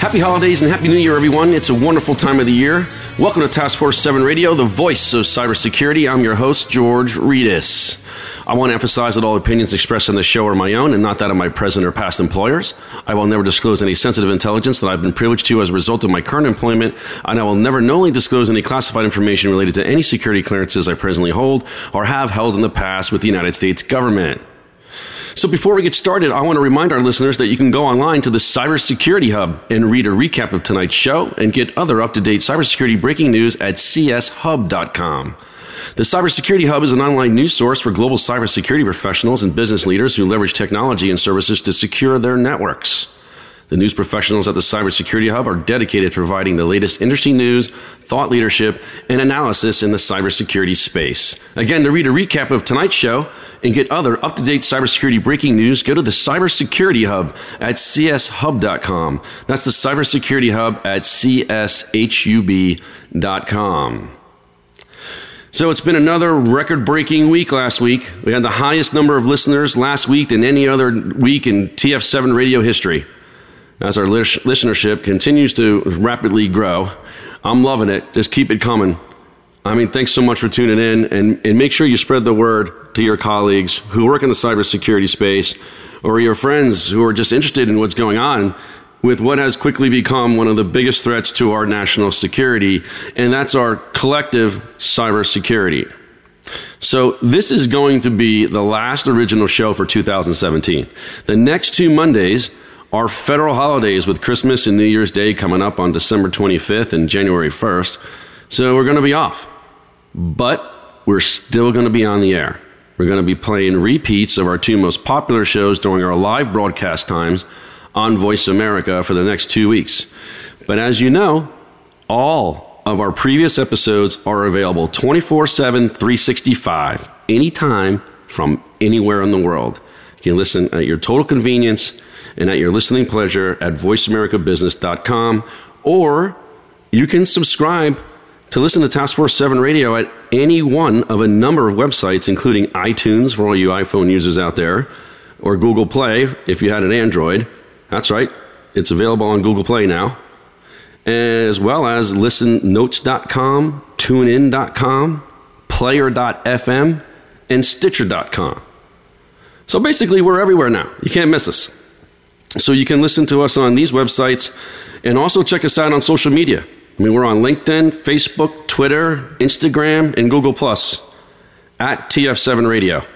Happy holidays and Happy New Year, everyone. It's a wonderful time of the year. Welcome to Task Force 7 Radio, the voice of cybersecurity. I'm your host, George Rettas. I want to emphasize that all opinions expressed on the show are my own and not that of my present or past employers. I will never disclose any sensitive intelligence that I've been privileged to as a result of my current employment, and I will never knowingly disclose any classified information related to any security clearances I presently hold or have held in the past with the United States government. So before we get started, I want to remind our listeners that you can go online to the Cybersecurity Hub and read a recap of tonight's show and get other up-to-date cybersecurity breaking news at cshub.com. The Cybersecurity Hub is an online news source for global cybersecurity professionals and business leaders who leverage technology and services to secure their networks. The news professionals at the Cybersecurity Hub are dedicated to providing the latest industry news, thought leadership, and analysis in the cybersecurity space. Again, to read a recap of tonight's show and get other up to date cybersecurity breaking news, go to the Cybersecurity Hub at cshub.com. That's the Cybersecurity Hub at cshub.com. So it's been another record breaking week last week. We had the highest number of listeners last week than any other week in TF7 radio history. As our listenership continues to rapidly grow, I'm loving it. Just keep it coming. I mean, thanks so much for tuning in and, and make sure you spread the word to your colleagues who work in the cybersecurity space or your friends who are just interested in what's going on with what has quickly become one of the biggest threats to our national security, and that's our collective cybersecurity. So, this is going to be the last original show for 2017. The next two Mondays are federal holidays with Christmas and New Year's Day coming up on December 25th and January 1st. So, we're going to be off. But we're still going to be on the air. We're going to be playing repeats of our two most popular shows during our live broadcast times on Voice America for the next two weeks. But as you know, all of our previous episodes are available 24 7, 365, anytime from anywhere in the world. You can listen at your total convenience and at your listening pleasure at voiceamericabusiness.com, or you can subscribe to listen to Task Force 7 Radio at any one of a number of websites, including iTunes for all you iPhone users out there, or Google Play if you had an Android that's right. It's available on Google Play now, as well as listennotes.com, tunein.com, player.fm, and stitcher.com. So basically, we're everywhere now. You can't miss us. So you can listen to us on these websites and also check us out on social media. I mean, we're on LinkedIn, Facebook, Twitter, Instagram, and Google Plus at TF7 Radio,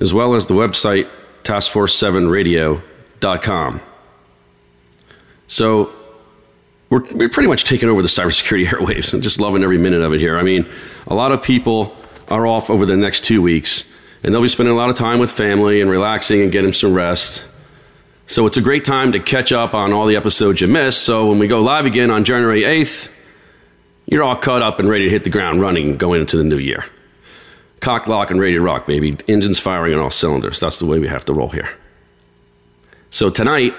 as well as the website taskforce7radio.com com. So we're, we're pretty much taking over the cybersecurity airwaves and just loving every minute of it here. I mean, a lot of people are off over the next two weeks, and they'll be spending a lot of time with family and relaxing and getting some rest. So it's a great time to catch up on all the episodes you missed. So when we go live again on January 8th, you're all caught up and ready to hit the ground running going into the new year. Cock, lock, and ready to rock, baby. Engines firing on all cylinders. That's the way we have to roll here. So tonight,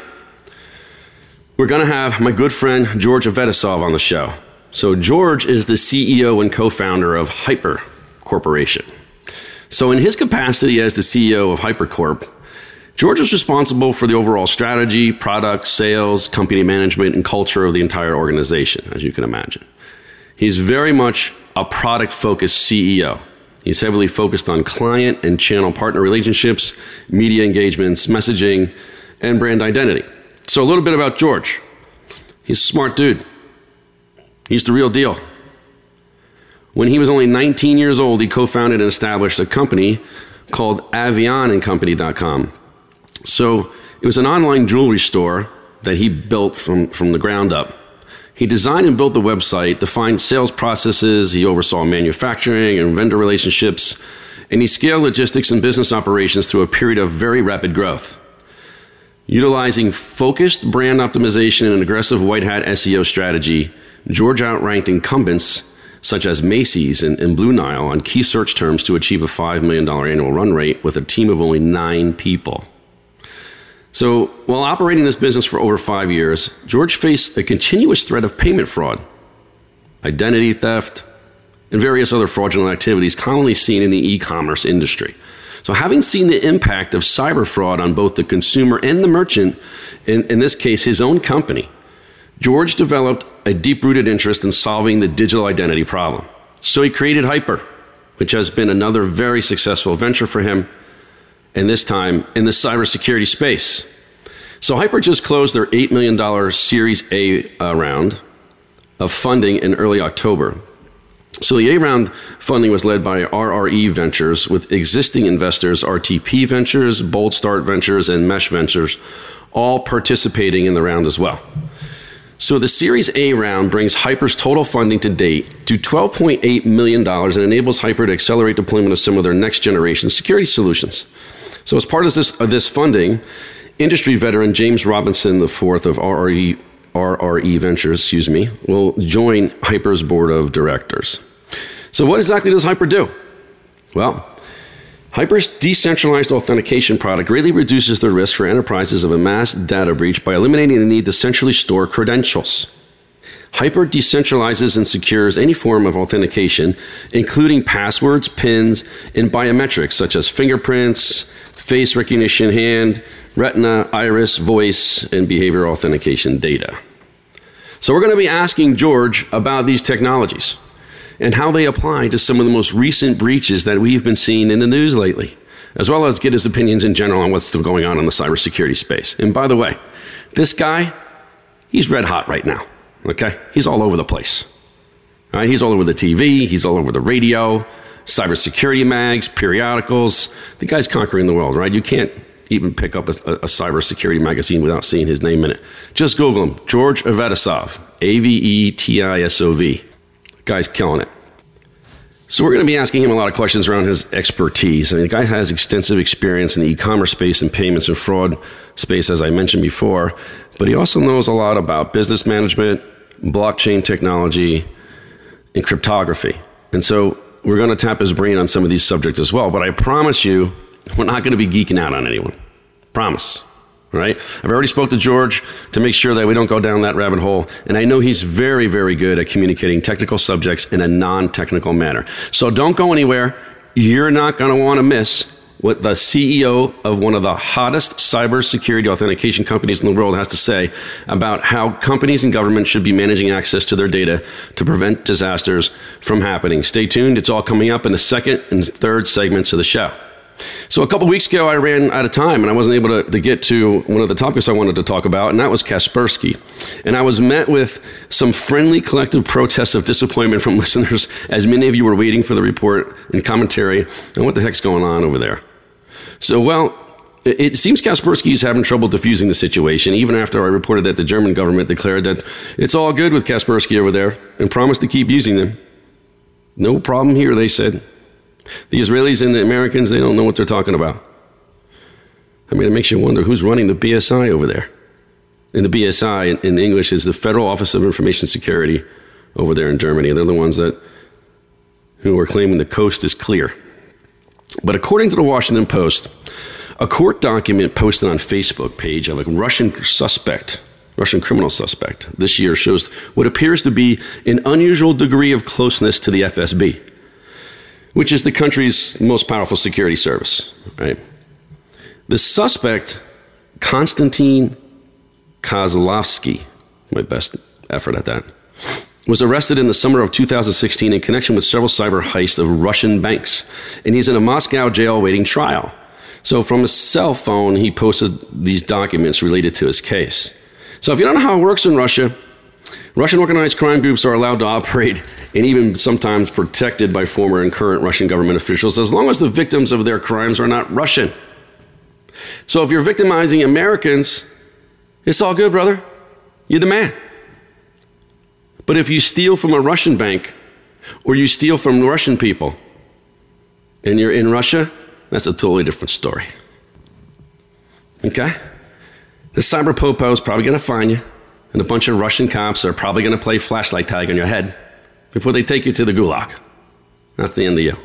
we're going to have my good friend George Avetisov on the show. So George is the CEO and co-founder of HYPR Corporation. So in his capacity as the CEO of HYPR Corp, George is responsible for the overall strategy, product, sales, company management, and culture of the entire organization, as you can imagine. He's very much a product focused CEO. He's heavily focused on client and channel partner relationships, media engagements, messaging, and brand identity. So, a little bit about George. He's a smart dude, he's the real deal. When he was only 19 years old, he co founded and established a company called AvionandCompany.com. So, it was an online jewelry store that he built from, from the ground up. He designed and built the website, defined sales processes, he oversaw manufacturing and vendor relationships, and he scaled logistics and business operations through a period of very rapid growth. Utilizing focused brand optimization and an aggressive white hat SEO strategy, George outranked incumbents such as Macy's and, and, Blue Nile on key search terms to achieve a $5 million annual run rate with a team of only nine people. So, while operating this business for over five years, George faced a continuous threat of payment fraud, identity theft, and various other fraudulent activities commonly seen in the e commerce industry. So, having seen the impact of cyber fraud on both the consumer and the merchant, in, in this case, his own company, George developed a deep rooted interest in solving the digital identity problem. So he created HYPR, which has been another very successful venture for him, and this time in the cybersecurity space. So HYPR just closed their $8 million Series A uh, round of funding in early October. So the A round funding was led by RRE Ventures with existing investors RTP Ventures, Boldstart Ventures, and Mesh Ventures all participating in the round as well. So the Series A round brings HYPR's total funding to date to $12.8 million and enables HYPR to accelerate deployment of some of their next generation security solutions. So as part of this, of this funding, industry veteran James Robinson IV of RRE, RRE Ventures, excuse me, will join HYPR's board of directors. So what exactly does HYPR do? Well, HYPR's decentralized authentication product greatly reduces the risk for enterprises of a mass data breach by eliminating the need to centrally store credentials. HYPR decentralizes and secures any form of authentication, including passwords, PINs, and biometrics such as fingerprints, face recognition, hand, retina, iris, voice, and behavior authentication data. So, we're going to be asking George about these technologies and how they apply to some of the most recent breaches that we've been seeing in the news lately, as well as get his opinions in general on what's still going on in the cybersecurity space. And by the way, this guy, he's red hot right now. Okay? He's all over the place. All right? He's all over the TV, he's all over the radio, cybersecurity mags, periodicals. The guy's conquering the world, right? You can't even pick up a, a, cybersecurity magazine without seeing his name in it. Just Google him George Avetisov, A V E T I S O V. Guy's killing it. So we're going to be asking him a lot of questions around his expertise. I mean, the guy has extensive experience in the e-commerce space and payments and fraud space, as I mentioned before. But he also knows a lot about business management, blockchain technology, and cryptography. And so we're going to tap his brain on some of these subjects as well. But I promise you, we're not going to be geeking out on anyone. Promise right? I've already spoke to George to make sure that we don't go down that rabbit hole, and I know he's very, very good at communicating technical subjects in a non-technical manner. So don't go anywhere. You're not going to want to miss what the CEO of one of the hottest cybersecurity authentication companies in the world has to say about how companies and governments should be managing access to their data to prevent disasters from happening. Stay tuned. It's all coming up in the second and third segments of the show. So a couple weeks ago, I ran out of time and I wasn't able to, to, get to one of the topics I wanted to talk about, and that was Kaspersky. And I was met with some friendly collective protests of disappointment from listeners, as many of you were waiting for the report and commentary on what the heck's going on over there. So, well, it seems Kaspersky is having trouble diffusing the situation, even after I reported that the German government declared that it's all good with Kaspersky over there and promised to keep using them. No problem here, they said. The Israelis and the Americans, they don't know what they're talking about. I mean, it makes you wonder who's running the BSI over there. And the BSI in, English is the Federal Office of Information Security over there in Germany. They're the ones that who are claiming the coast is clear. But according to the Washington Post, a court document posted on Facebook page of a Russian suspect, Russian criminal suspect, this year shows what appears to be an unusual degree of closeness to the FSB which is the country's most powerful security service, right? The suspect, Konstantin Kozlovsky, my best effort at that, was arrested in the summer of 2016 in connection with several cyber heists of Russian banks, and he's in a Moscow jail awaiting trial. So, from his cell phone, he posted these documents related to his case. So, if you don't know how it works in Russia, Russian organized crime groups are allowed to operate and even sometimes protected by former and current Russian government officials as long as the victims of their crimes are not Russian. So if you're victimizing Americans, it's all good, brother. You're the man. But if you steal from a Russian bank or you steal from Russian people and you're in Russia, that's a totally different story. Okay? The cyber popo is probably going to find you, and a bunch of Russian cops are probably going to play flashlight tag on your head before they take you to the gulag. That's the end of you.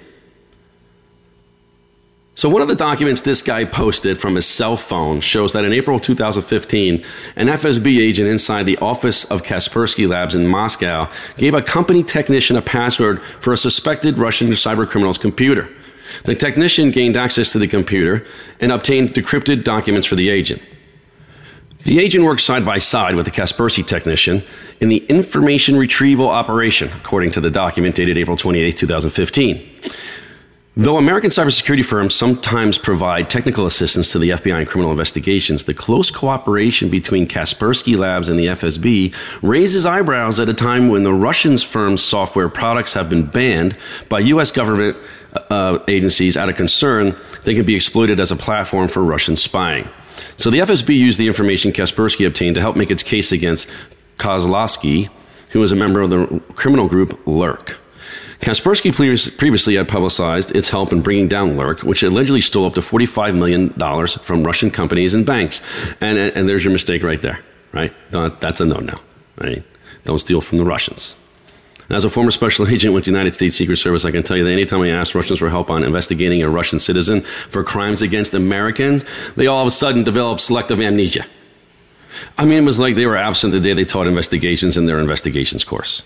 So, one of the documents this guy posted from his cell phone shows that in April 2015, an FSB agent inside the office of Kaspersky Labs in Moscow gave a company technician a password for a suspected Russian cybercriminal's computer. The technician gained access to the computer and obtained decrypted documents for the agent. The agent worked side by side with the Kaspersky technician in the information retrieval operation, according to the document dated April 28, 2015. Though American cybersecurity firms sometimes provide technical assistance to the FBI in criminal investigations, the close cooperation between Kaspersky Labs and the FSB raises eyebrows at a time when the Russians' firm's software products have been banned by U.S. government uh, agencies out of concern they can be exploited as a platform for Russian spying. So the FSB used the information Kaspersky obtained to help make its case against Kozlovsky, who was a member of the criminal group Lurk. Kaspersky previously had publicized its help in bringing down Lurk, which allegedly stole up to $45 million from Russian companies and banks. And, and there's your mistake right there, right? That's a no no, right? Don't steal from the Russians. As a former special agent with the United States Secret Service, I can tell you that anytime I asked Russians for help on investigating a Russian citizen for crimes against Americans, they all of a sudden developed selective amnesia. I mean, it was like they were absent the day they taught investigations in their investigations course.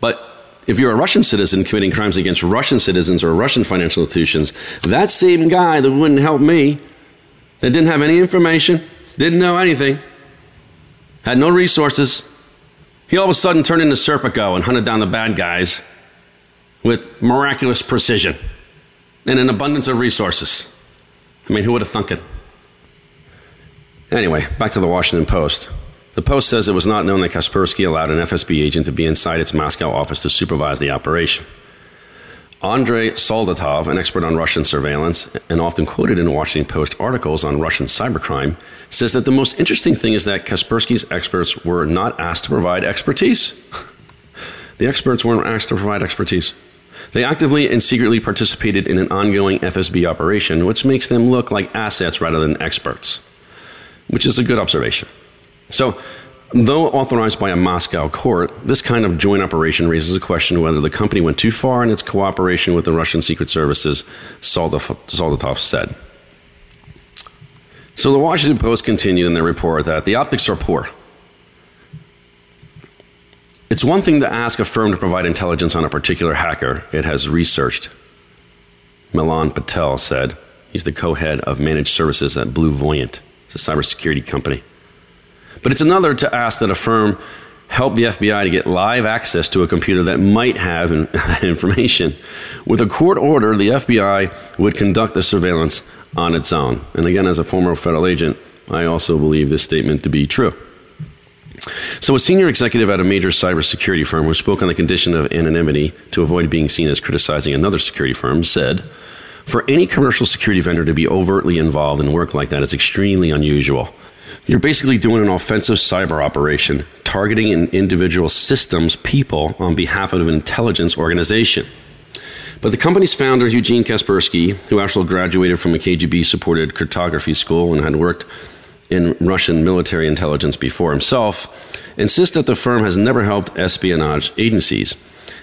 But if you're a Russian citizen committing crimes against Russian citizens or Russian financial institutions, that same guy that wouldn't help me, that didn't have any information, didn't know anything, had no resources, he all of a sudden turned into Serpico and hunted down the bad guys with miraculous precision and an abundance of resources. I mean, who would have thunk it? Anyway, back to the Washington Post. The Post says it was not known that Kaspersky allowed an FSB agent to be inside its Moscow office to supervise the operation. Andrei Soldatov, an expert on Russian surveillance and often quoted in Washington Post articles on Russian cybercrime, says that the most interesting thing is that Kaspersky's experts were not asked to provide expertise. the experts weren't asked to provide expertise. They actively and secretly participated in an ongoing FSB operation, which makes them look like assets rather than experts, which is a good observation. So, though authorized by a Moscow court, this kind of joint operation raises a question whether the company went too far in its cooperation with the Russian secret services, Soldatov said. So the Washington Post continued in their report that the optics are poor. It's one thing to ask a firm to provide intelligence on a particular hacker it has researched. Milan Patel said. He's the co head of managed services at BlueVoyant. It's a cybersecurity company. But it's another to ask that a firm help the FBI to get live access to a computer that might have information. With a court order, the FBI would conduct the surveillance on its own. And again, as a former federal agent, I also believe this statement to be true. So, a senior executive at a major cybersecurity firm who spoke on the condition of anonymity to avoid being seen as criticizing another security firm said, For any commercial security vendor to be overtly involved in work like that is extremely unusual. You're basically doing an offensive cyber operation, targeting an individual system's people on behalf of an intelligence organization. But the company's founder, Eugene Kaspersky, who actually graduated from a KGB supported cryptography school and had worked in Russian military intelligence before himself, insists that the firm has never helped espionage agencies.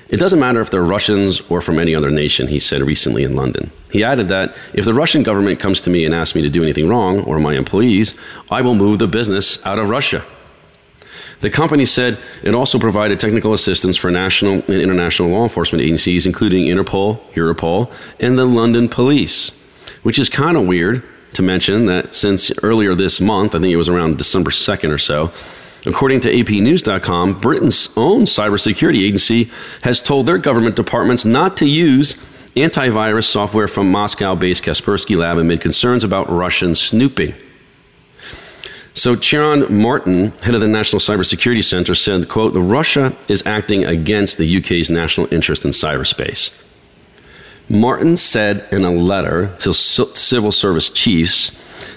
It doesn't matter if they're Russians or from any other nation, he said recently in London. He added that if the Russian government comes to me and asks me to do anything wrong, or my employees, I will move the business out of Russia. The company said it also provided technical assistance for national and international law enforcement agencies, including Interpol, Europol, and the London Police, which is kind of weird to mention that since earlier this month, I think it was around December 2nd or so, According to APNews.com, Britain's own cybersecurity agency has told their government departments not to use antivirus software from Moscow based Kaspersky Lab amid concerns about Russian snooping. So Ciaran Martin, head of the National Cybersecurity Center, said, quote, the Russia is acting against the UK's national interest in cyberspace. Martin said in a letter to civil service chiefs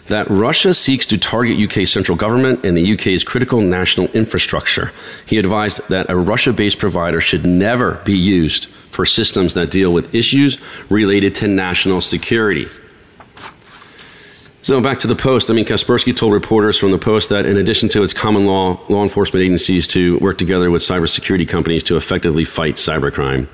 that Russia seeks to target UK central government and the UK's critical national infrastructure. He advised that a Russia based provider should never be used for systems that deal with issues related to national security. So back to the Post. I mean, Kaspersky told reporters from the Post that in addition to its common law law enforcement agencies to work together with cybersecurity companies to effectively fight cybercrime.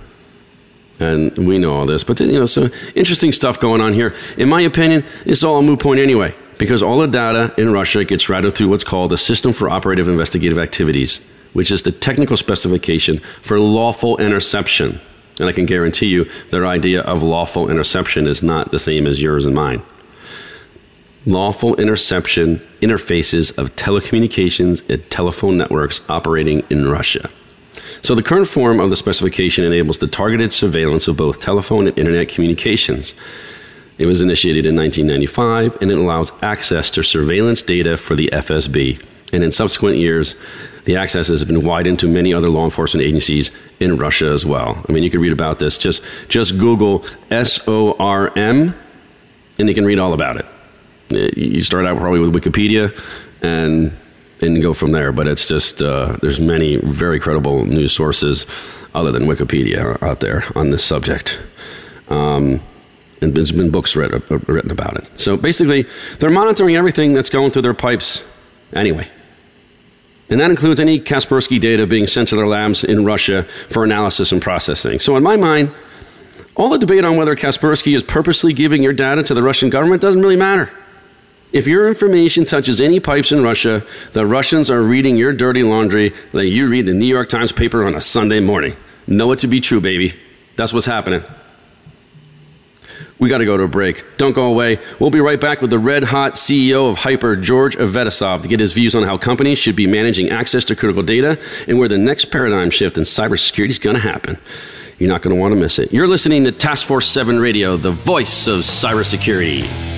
And we know all this, but you know, so interesting stuff going on here. In my opinion, it's all a moot point anyway, because all the data in Russia gets routed through what's called the System for Operative Investigative Activities, which is the technical specification for lawful interception. And I can guarantee you their idea of lawful interception is not the same as yours and mine lawful interception interfaces of telecommunications and telephone networks operating in Russia. So, the current form of the specification enables the targeted surveillance of both telephone and internet communications. It was initiated in 1995 and it allows access to surveillance data for the FSB. And in subsequent years, the access has been widened to many other law enforcement agencies in Russia as well. I mean, you can read about this. Just, just Google SORM and you can read all about it you start out probably with Wikipedia and and go from there. But it's just uh, there's many very credible news sources other than Wikipedia out there on this subject. Um, and there's been books uh, written about it. So basically, they're monitoring everything that's going through their pipes anyway. And that includes any Kaspersky data being sent to their labs in Russia for analysis and processing. So, in my mind, all the debate on whether Kaspersky is purposely giving your data to the Russian government doesn't really matter. If your information touches any pipes in Russia, the Russians are reading your dirty laundry like you read the New York Times paper on a Sunday morning. Know it to be true, baby. That's what's happening. We got to go to a break. Don't go away. We'll be right back with the red hot CEO of HYPR, George Avetisov, to get his views on how companies should be managing access to critical data and where the next paradigm shift in cybersecurity is going to happen. You're not going to want to miss it. You're listening to Task Force 7 Radio, the voice of cybersecurity.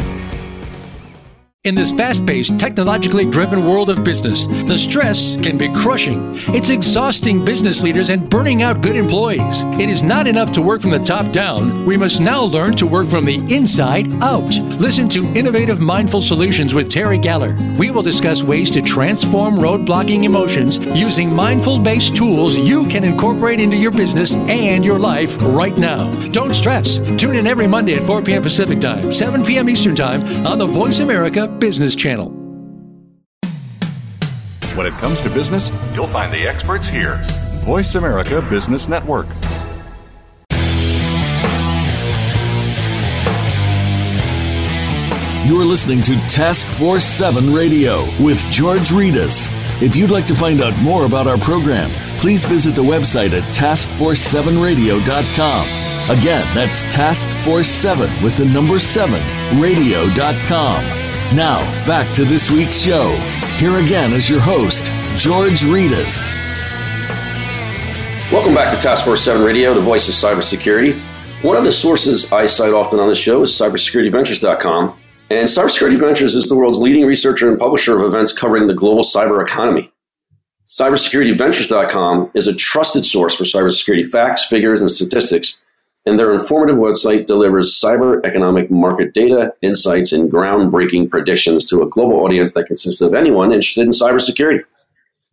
In this fast paced, technologically driven world of business, the stress can be crushing. It's exhausting business leaders and burning out good employees. It is not enough to work from the top down. We must now learn to work from the inside out. Listen to Innovative Mindful Solutions with Terry Galler. We will discuss ways to transform roadblocking emotions using mindful based tools you can incorporate into your business and your life right now. Don't stress. Tune in every Monday at 4 p.m. Pacific Time, 7 p.m. Eastern Time on the Voice America Business Channel. When it comes to business, you'll find the experts here. Voice America Business Network. You're listening to Task Force 7 Radio with George Rettas. If you'd like to find out more about our program, please visit the website at taskforce7radio.com. Again, that's Task Force 7 with the number 7 radio.com. Now, back to this week's show. Here again is your host, George Rettas. Welcome back to Task Force 7 Radio, the voice of cybersecurity. One of the sources I cite often on the show is cybersecurityventures.com. And Cybersecurity Ventures is the world's leading researcher and publisher of events covering the global cyber economy. Cybersecurityventures.com is a trusted source for cybersecurity facts, figures, and statistics and their informative website delivers cyber economic market data, insights, and groundbreaking predictions to a global audience that consists of anyone interested in cybersecurity.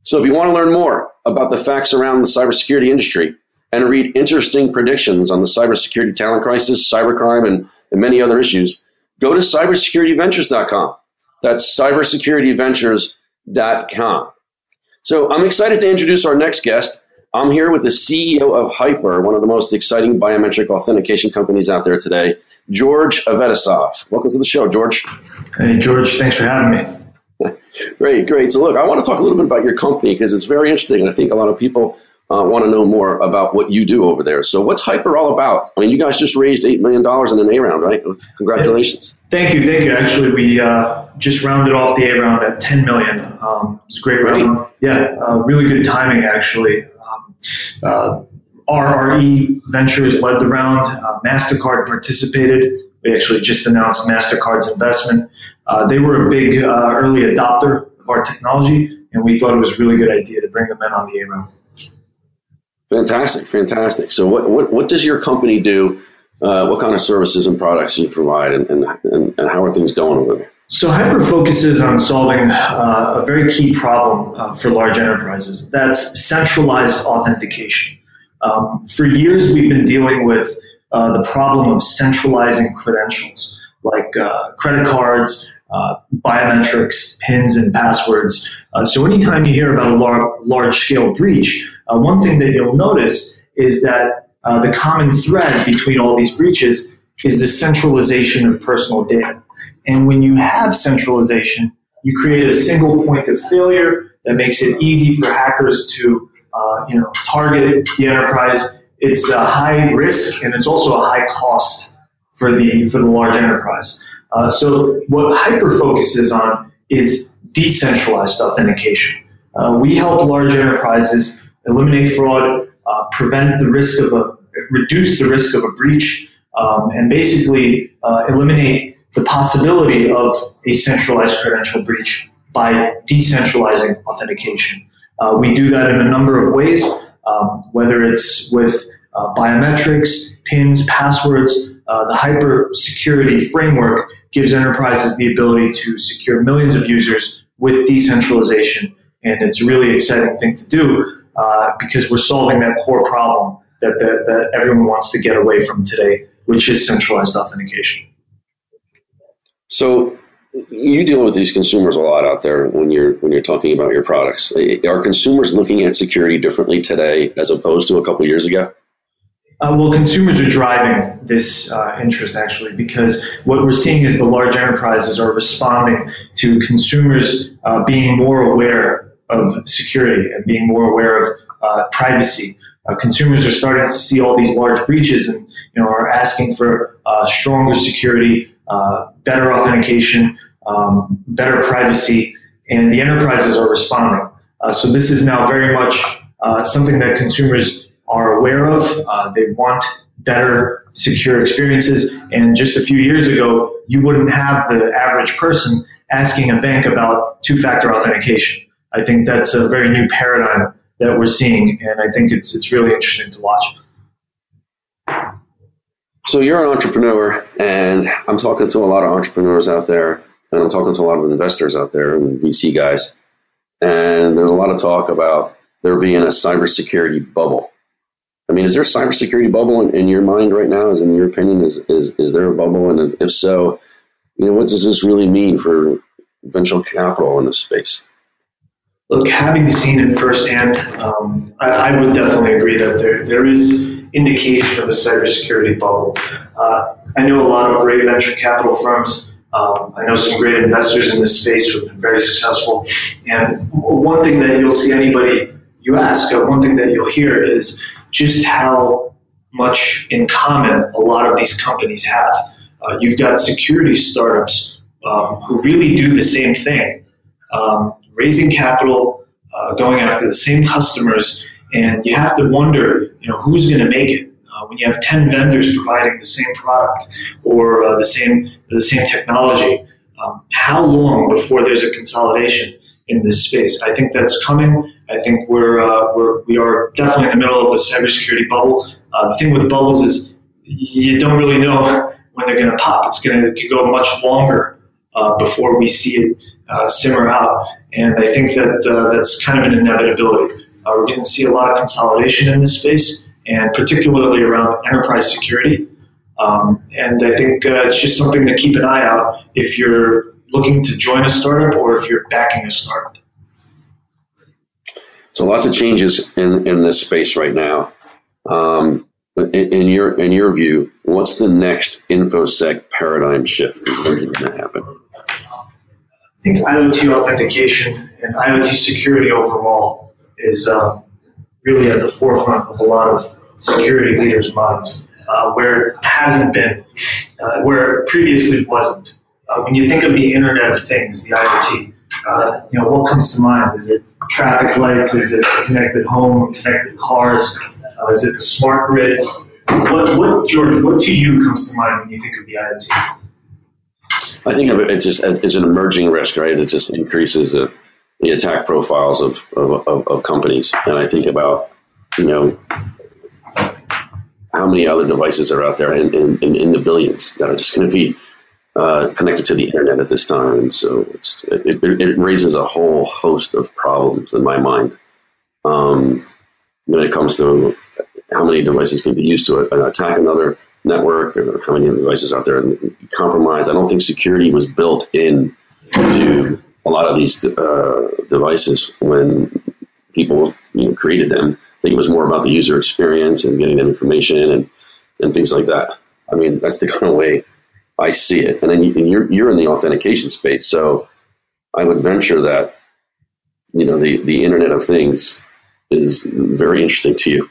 So, if you want to learn more about the facts around the cybersecurity industry and read interesting predictions on the cybersecurity talent crisis, cybercrime, and, and many other issues, go to cybersecurityventures.com. That's cybersecurityventures.com. So, I'm excited to introduce our next guest. I'm here with the CEO of HYPR, one of the most exciting biometric authentication companies out there today, George Avetisov. Welcome to the show, George. Hey, George. Thanks for having me. great, great. So, look, I want to talk a little bit about your company because it's very interesting. And I think a lot of people uh, want to know more about what you do over there. So, what's HYPR all about? I mean, you guys just raised $8 million in an A round, right? Congratulations. Thank you. Thank you. Actually, we uh, just rounded off the A round at 10 million. Um, it's a great round. Right. Yeah, uh, really good timing, actually. Uh, RRE Ventures led the round. Uh, MasterCard participated. We actually just announced MasterCard's investment. Uh, they were a big uh, early adopter of our technology, and we thought it was a really good idea to bring them in on the A round. Fantastic, fantastic. So, what, what, what does your company do? Uh, what kind of services and products do you provide, and, and, and, how are things going over there? So, HYPR focuses on solving uh, a very key problem uh, for large enterprises that's centralized authentication. Um, for years, we've been dealing with uh, the problem of centralizing credentials like uh, credit cards, uh, biometrics, PINs, and passwords. Uh, so, anytime you hear about a lar- large scale breach, one thing that you'll notice is that the common thread between all these breaches is the centralization of personal data. And when you have centralization, you create a single point of failure that makes it easy for hackers to uh, you know, target the enterprise. It's a high risk and it's also a high cost for the, for the large enterprise. Uh, so what HYPR focuses on is decentralized authentication. Uh, we help large enterprises eliminate fraud, uh, prevent the risk of a, reduce the risk of a breach, um, and basically uh, eliminate the possibility of a centralized credential breach by decentralizing authentication. Uh, we do that in a number of ways, um, whether it's with uh, biometrics, pins, passwords. Uh, the HYPR security framework gives enterprises the ability to secure millions of users with decentralization, and it's a really exciting thing to do uh, because we're solving that core problem that, that, that everyone wants to get away from today, which is centralized authentication. So you deal with these consumers a lot out there when you're when you're talking about your products. Are consumers looking at security differently today as opposed to a couple years ago? Uh, well, consumers are driving this uh, interest actually because what we're seeing is the large enterprises are responding to consumers uh, being more aware of security and being more aware of uh, privacy. Uh, consumers are starting to see all these large breaches and you know are asking for uh, stronger security, uh, better authentication, um, better privacy, and the enterprises are responding. Uh, so this is now very much uh, something that consumers are aware of. they want better secure experiences. And just a few years ago, you wouldn't have the average person asking a bank about two-factor authentication. I think that's a very new paradigm that we're seeing, and I think it's it's really interesting to watch. So you're an entrepreneur, and I'm talking to a lot of entrepreneurs out there, and I'm talking to a lot of investors out there and VC guys, and there's a lot of talk about there being a cybersecurity bubble. I mean, is there a cybersecurity bubble in, in your mind right now? Is in your opinion, is, is is there a bubble? And if so, you know, what does this really mean for venture capital in this space? Look, having seen it firsthand, um, I, I, would definitely agree that there, there is indication of a cybersecurity bubble. Uh, I know a lot of great venture capital firms. Um, I know some great investors in this space who have been very successful. And one thing that you'll see anybody you ask, uh, one thing that you'll hear is just how much in common a lot of these companies have. Uh, you've got security startups um, who really do the same thing. Um, raising capital, uh, going after the same customers, and you have to wonder, you know, who's going to make it uh, when you have ten vendors providing the same product or uh, the same the same technology. Um, how long before there's a consolidation in this space? I think that's coming. I think we're, uh, we're we are definitely in the middle of a cybersecurity bubble. Uh, the thing with bubbles is you don't really know when they're going to pop. It's going to go much longer uh, before we see it uh, simmer out. And I think that that's kind of an inevitability. Uh, we're going to see a lot of consolidation in this space, and particularly around enterprise security. Um, and I think uh, it's just something to keep an eye out if you're looking to join a startup or if you're backing a startup. So lots of changes in, in this space right now. Um, in, in, your in your view, what's the next infosec paradigm shift? When's it going to happen? I think IoT authentication and IoT security overall is uh, really at the forefront of a lot of security leaders' minds, uh, where it hasn't been, uh, where it previously wasn't. Uh, when you think of the Internet of Things, the IoT, uh, you know what comes to mind? Is it traffic lights? Is it connected home, connected cars? Uh, is it the smart grid? What, what, George? What to you comes to mind when you think of the IoT? I think of it, it's just it's an emerging risk, right? It just increases the, the attack profiles of, of, of, of companies, and I think about you know how many other devices are out there in, in, in the billions that are just going to be uh, connected to the internet at this time. And so it, it, raises a whole host of problems in my mind um, when it comes to how many devices can be used to attack another network or how many devices out there and compromised. I don't think security was built in to a lot of these uh, devices when people you know, created them. I think it was more about the user experience and getting them information and, and things like that. I mean, that's the kind of way I see it. And then you, and you're, you're in the authentication space. So I would venture that, you know, the, the Internet of Things is very interesting to you.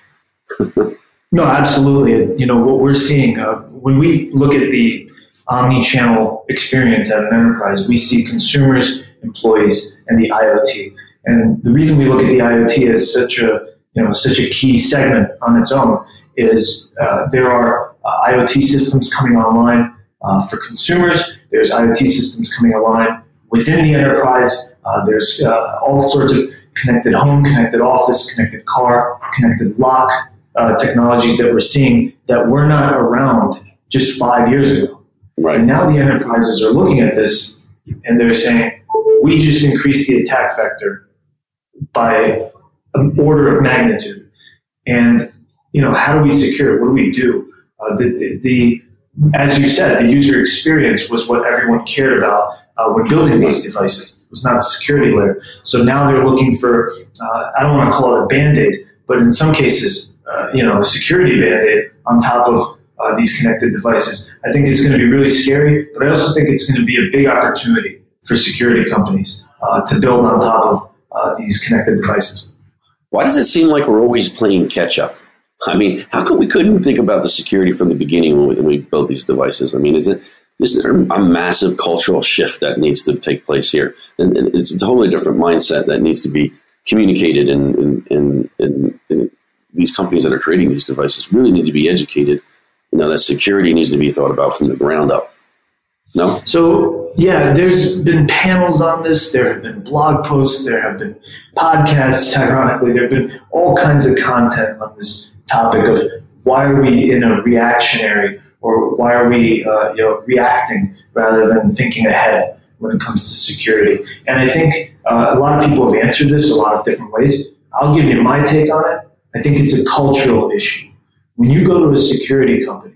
no, absolutely. You know, what we're seeing uh, when we look at the omni-channel experience at an enterprise, we see consumers, employees, and the IoT. And the reason we look at the IoT as such a you know such a key segment on its own is uh, there are uh, IoT systems coming online uh, for consumers. There's IoT systems coming online within the enterprise. Uh, there's uh, all sorts of connected home, connected office, connected car, connected lock uh, technologies that we're seeing that were not around just five years ago. Right. And now the enterprises are looking at this and they're saying, we just increased the attack vector by an order of magnitude. And, you know, how do we secure it? What do we do? Uh, the, the, the, as you said, the user experience was what everyone cared about uh, when building these devices. It was not the security layer. So now they're looking for, uh, I don't want to call it a band-aid, but in some cases, uh, you know, a security band-aid on top of uh, these connected devices. I think it's going to be really scary, but I also think it's going to be a big opportunity for security companies uh, to build on top of uh, these connected devices. Why does it seem like we're always playing catch up? I mean, how come we couldn't think about the security from the beginning when we, when we built these devices? I mean, is it is there a massive cultural shift that needs to take place here? And, it's a totally different mindset that needs to be communicated, and, and, and, and these companies that are creating these devices really need to be educated. You know, that security needs to be thought about from the ground up. No? So, yeah, there's been panels on this. There have been blog posts. There have been podcasts, ironically. There have been all kinds of content on this topic of why are we in a reactionary or why are we uh, you know, reacting rather than thinking ahead when it comes to security? And I think uh, a lot of people have answered this a lot of different ways. I'll give you my take on it. I think it's a cultural issue. When you go to a security company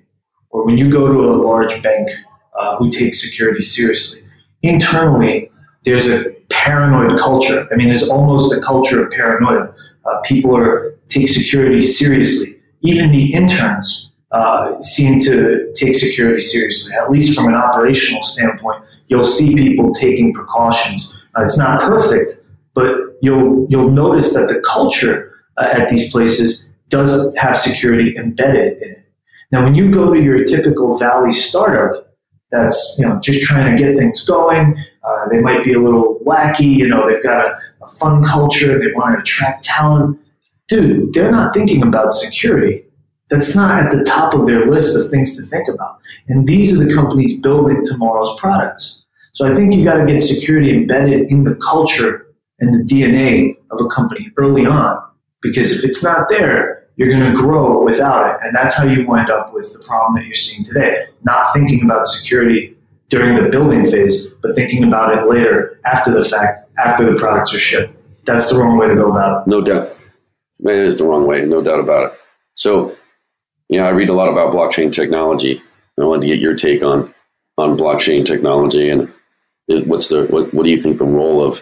or when you go to a large bank uh, who take security seriously, internally there's a paranoid culture. I mean, there's almost a culture of paranoia. Uh, people are take security seriously. Even the interns uh, seem to take security seriously, at least from an operational standpoint. You'll see people taking precautions. Uh, it's not perfect, but you'll you'll notice that the culture uh, at these places does have security embedded in it. Now, when you go to your typical Valley startup, that's you know just trying to get things going. Uh, they might be a little wacky. You know, they've got a, a fun culture. They want to attract talent. Dude, they're not thinking about security that's not at the top of their list of things to think about. And these are the companies building tomorrow's products. So I think you got to get security embedded in the culture and the DNA of a company early on. Because if it's not there, you're going to grow without it. And that's how you wind up with the problem that you're seeing today. Not thinking about security during the building phase, but thinking about it later, after the fact, after the products are shipped. That's the wrong way to go about it. No doubt. It is the wrong way, no doubt about it. So you know, I read a lot about blockchain technology. I wanted to get your take on on blockchain technology and what's the what, what do you think the role of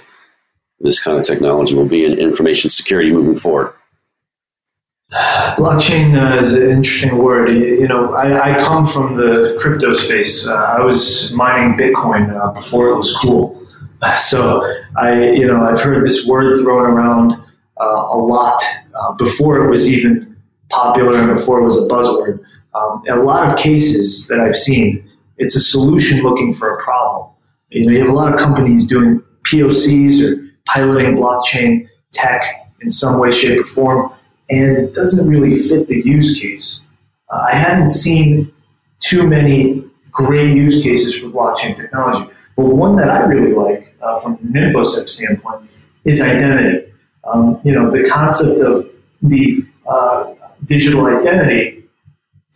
this kind of technology will be in information security moving forward? Blockchain uh, is an interesting word. You know, I, I come from the crypto space. Uh, I was mining Bitcoin uh, before it was cool. So I, you know, I've heard this word thrown around uh, a lot uh, before it was even popular and before it was a buzzword. Um, in a lot of cases that I've seen, it's a solution looking for a problem. You know, you have a lot of companies doing POCs or piloting blockchain tech in some way, shape, or form, and it doesn't really fit the use case. Uh, I haven't seen too many great use cases for blockchain technology. But one that I really like uh, from an InfoSec standpoint is identity. Um, you know, the concept of the uh, digital identity,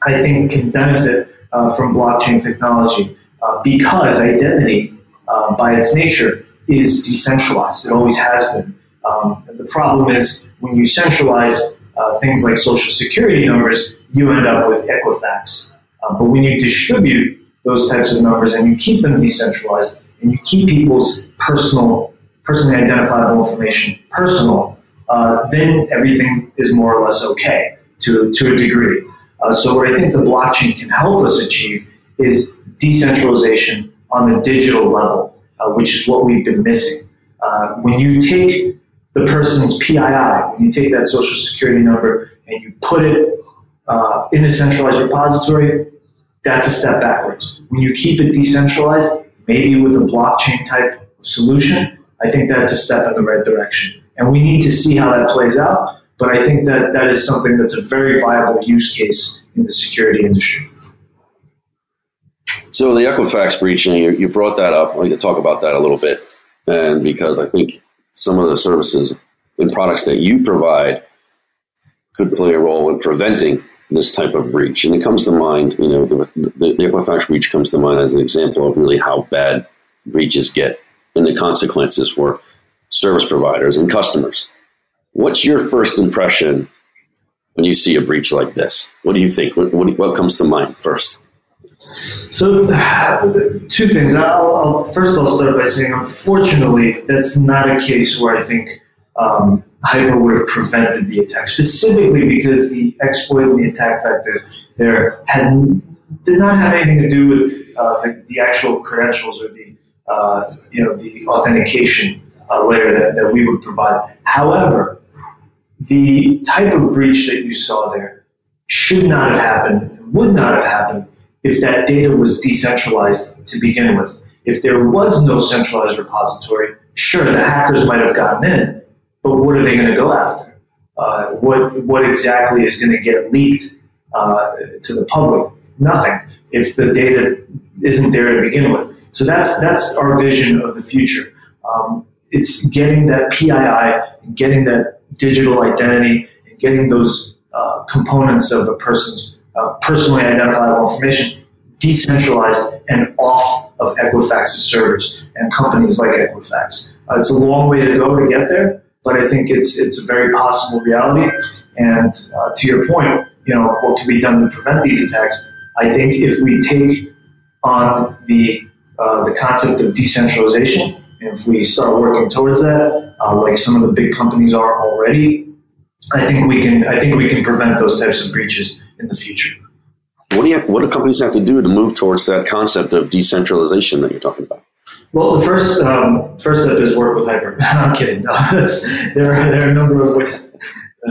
I think, can benefit uh, from blockchain technology uh, because identity, uh, by its nature, is decentralized. It always has been. Um, the problem is when you centralize uh, things like social security numbers, you end up with Equifax. Uh, but when you distribute those types of numbers and you keep them decentralized and you keep people's personal, personally identifiable information personal, uh, then everything is more or less okay to, to a degree. Uh, so what I think the blockchain can help us achieve is decentralization on the digital level, uh, which is what we've been missing. Uh, when you take the person's PII, when you take that social security number and you put it uh, in a centralized repository, that's a step backwards. When you keep it decentralized, maybe with a blockchain type of solution, I think that's a step in the right direction. And we need to see how that plays out. But I think that that is something that's a very viable use case in the security industry. So the Equifax breach, you, you brought that up. I'd to talk about that a little bit, and because I think some of the services and products that you provide could play a role in preventing this type of breach. And it comes to mind, you know, the, the, Equifax breach comes to mind as an example of really how bad breaches get and the consequences for service providers and customers. What's your first impression when you see a breach like this? What do you think? What, what, what comes to mind first? So, two things. I'll, I'll, first, I'll start by saying, unfortunately, that's not a case where I think um, HYPR would have prevented the attack, specifically because the exploit and the attack vector there had did not have anything to do with uh, the, the, actual credentials or the uh, you know the authentication uh, layer that, that we would provide. However, the type of breach that you saw there should not have happened, would not have happened if that data was decentralized to begin with. If there was no centralized repository, sure, the hackers might have gotten in, but what are they going to go after? Uh, what what exactly is going to get leaked uh, to the public? Nothing. If the data isn't there to begin with. So that's that's our vision of the future. Um, it's getting that PII, getting that digital identity, and getting those uh, components of a person's uh, personally identifiable information decentralized and off of Equifax's servers and companies like Equifax. Uh, it's a long way to go to get there, but I think it's it's a very possible reality. And uh, to your point, you know what can be done to prevent these attacks. I think if we take on the uh, the concept of decentralization, if we start working towards that, uh, like some of the big companies are already, I think we can I think we can prevent those types of breaches in the future. What do you, what do companies have to do to move towards that concept of decentralization that you're talking about? Well, the first um, first step is work with HYPR. I'm kidding. No, there are there are a number of ways.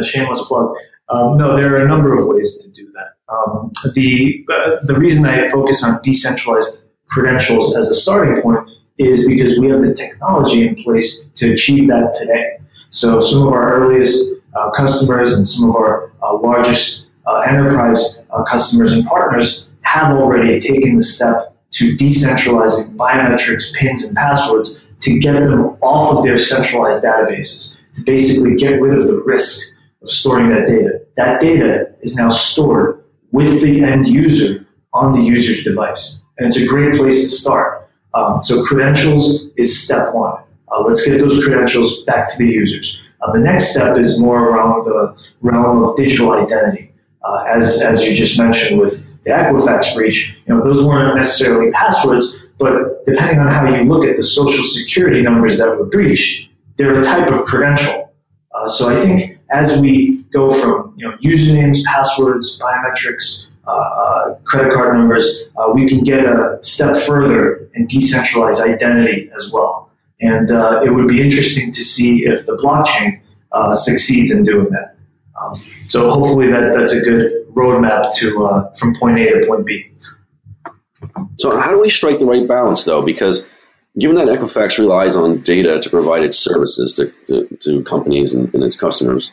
Shameless plug. Um, no, there are a number of ways to do that. Um, the uh, the reason I focus on decentralized credentials as a starting point is because we have the technology in place to achieve that today. So some of our earliest uh, customers and some of our uh, largest uh, enterprise uh, customers and partners have already taken the step to decentralizing biometrics, pins, and passwords to get them off of their centralized databases, to basically get rid of the risk of storing that data. That data is now stored with the end user on the user's device. And it's a great place to start. Um, so credentials is step one. Uh, let's get those credentials back to the users. Uh, the next step is more around the realm of digital identity. Uh, as, as you just mentioned with the Equifax breach, you know, those weren't necessarily passwords, but depending on how you look at the social security numbers that were breached, they're a type of credential. Uh, so I think as we go from you know usernames, passwords, biometrics, uh, uh, credit card numbers, uh, we can get a step further and decentralize identity as well. And uh, it would be interesting to see if the blockchain succeeds in doing that. So hopefully that that's a good roadmap to uh, from point A to point B. So how do we strike the right balance though? Because given that Equifax relies on data to provide its services to, to, to companies and, and its customers,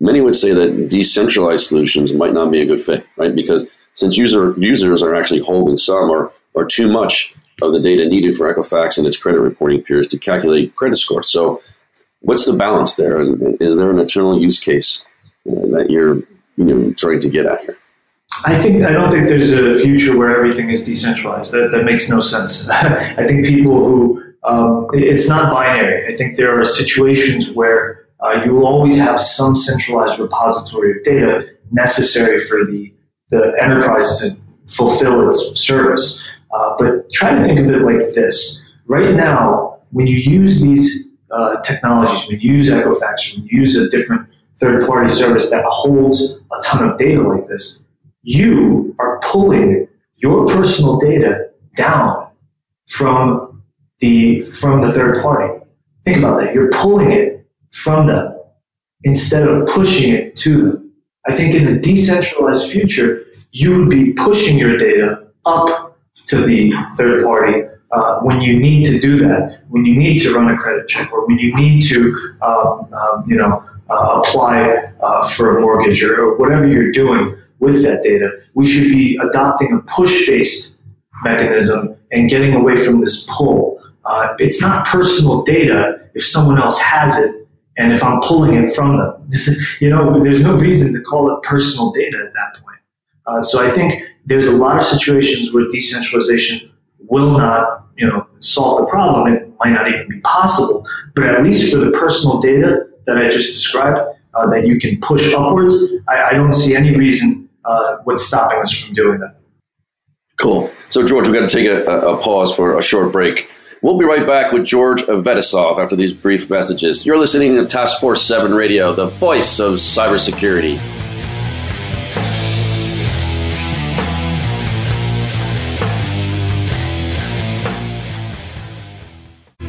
many would say that decentralized solutions might not be a good fit, right? Because since user users are actually holding some or, or too much of the data needed for Equifax and its credit reporting peers to calculate credit scores. So, what's the balance there? And is there an internal use case that you're you know trying to get at here? I think I don't think there's a future where everything is decentralized. That that makes no sense. I think people who um, it's not binary. I think there are situations where uh, you will always have some centralized repository of data necessary for the the enterprise to fulfill its service. Uh, but try to think of it like this. Right now, when you use these uh, technologies, when you use Equifax, when you use a different third party service that holds a ton of data like this, you are pulling your personal data down from the from the third party. Think about that. You're pulling it from them instead of pushing it to them. I think in a decentralized future, you would be pushing your data up to the third party uh, when you need to do that, when you need to run a credit check, or when you need to, um, um, you know, uh, apply uh, for a mortgage or, whatever you're doing with that data. We should be adopting a push-based mechanism and getting away from this pull. Uh, it's not personal data if someone else has it and if I'm pulling it from them. This is, you know, there's no reason to call it personal data at that point. Uh, so I think there's a lot of situations where decentralization will not, you know, solve the problem. It might not even be possible. But at least for the personal data that I just described, uh, that you can push upwards, I, I don't see any reason uh, what's stopping us from doing that. Cool. So, George, we've got to take a, a pause for a short break. We'll be right back with George Avetisov after these brief messages. You're listening to Task Force 7 Radio, the voice of cybersecurity.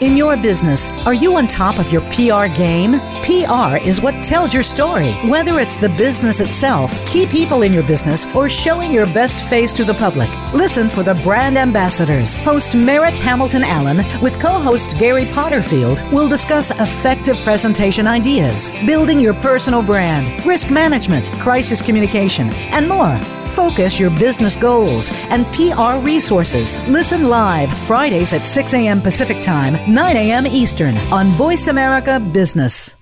In your business, are you on top of your PR game? PR is what tells your story. Whether it's the business itself, key people in your business, or showing your best face to the public, listen for the brand ambassadors. Host Merritt Hamilton Allen with co host Gary Potterfield will discuss effective presentation ideas, building your personal brand, risk management, crisis communication, and more. Focus your business goals and PR resources. Listen live Fridays at 6 a.m. Pacific Time, 9 a.m. Eastern on Voice America Business.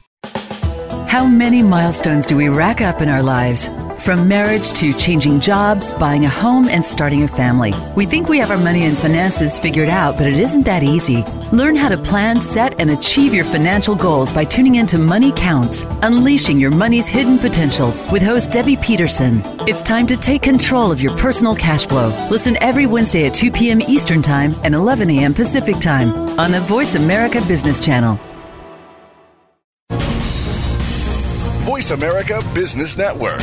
How many milestones do we rack up in our lives? From marriage to changing jobs, buying a home, and starting a family. We think we have our money and finances figured out, but it isn't that easy. Learn how to plan, set, and achieve your financial goals by tuning into Money Counts, unleashing your money's hidden potential with host Debbie Peterson. It's time to take control of your personal cash flow. Listen every Wednesday at 2 p.m. Eastern Time and 11 a.m. Pacific Time on the Voice America Business Channel. Voice America Business Network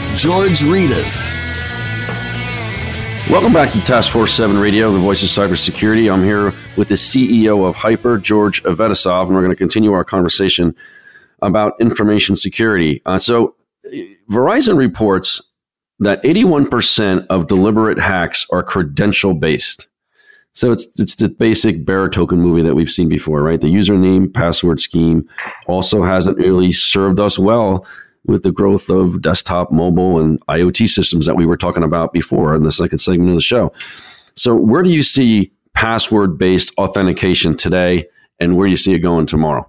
George Rettas. Welcome back to Task Force 7 Radio, the voice of cybersecurity. I'm here with the CEO of HYPR, George Avetisov, and we're going to continue our conversation about information security. Uh, so, Verizon reports that 81% of deliberate hacks are credential based. So it's it's the basic bearer token movie that we've seen before, right? The username password scheme also hasn't really served us well with the growth of desktop, mobile, and IoT systems that we were talking about before in the second segment of the show. So, where do you see password based authentication today, and where do you see it going tomorrow?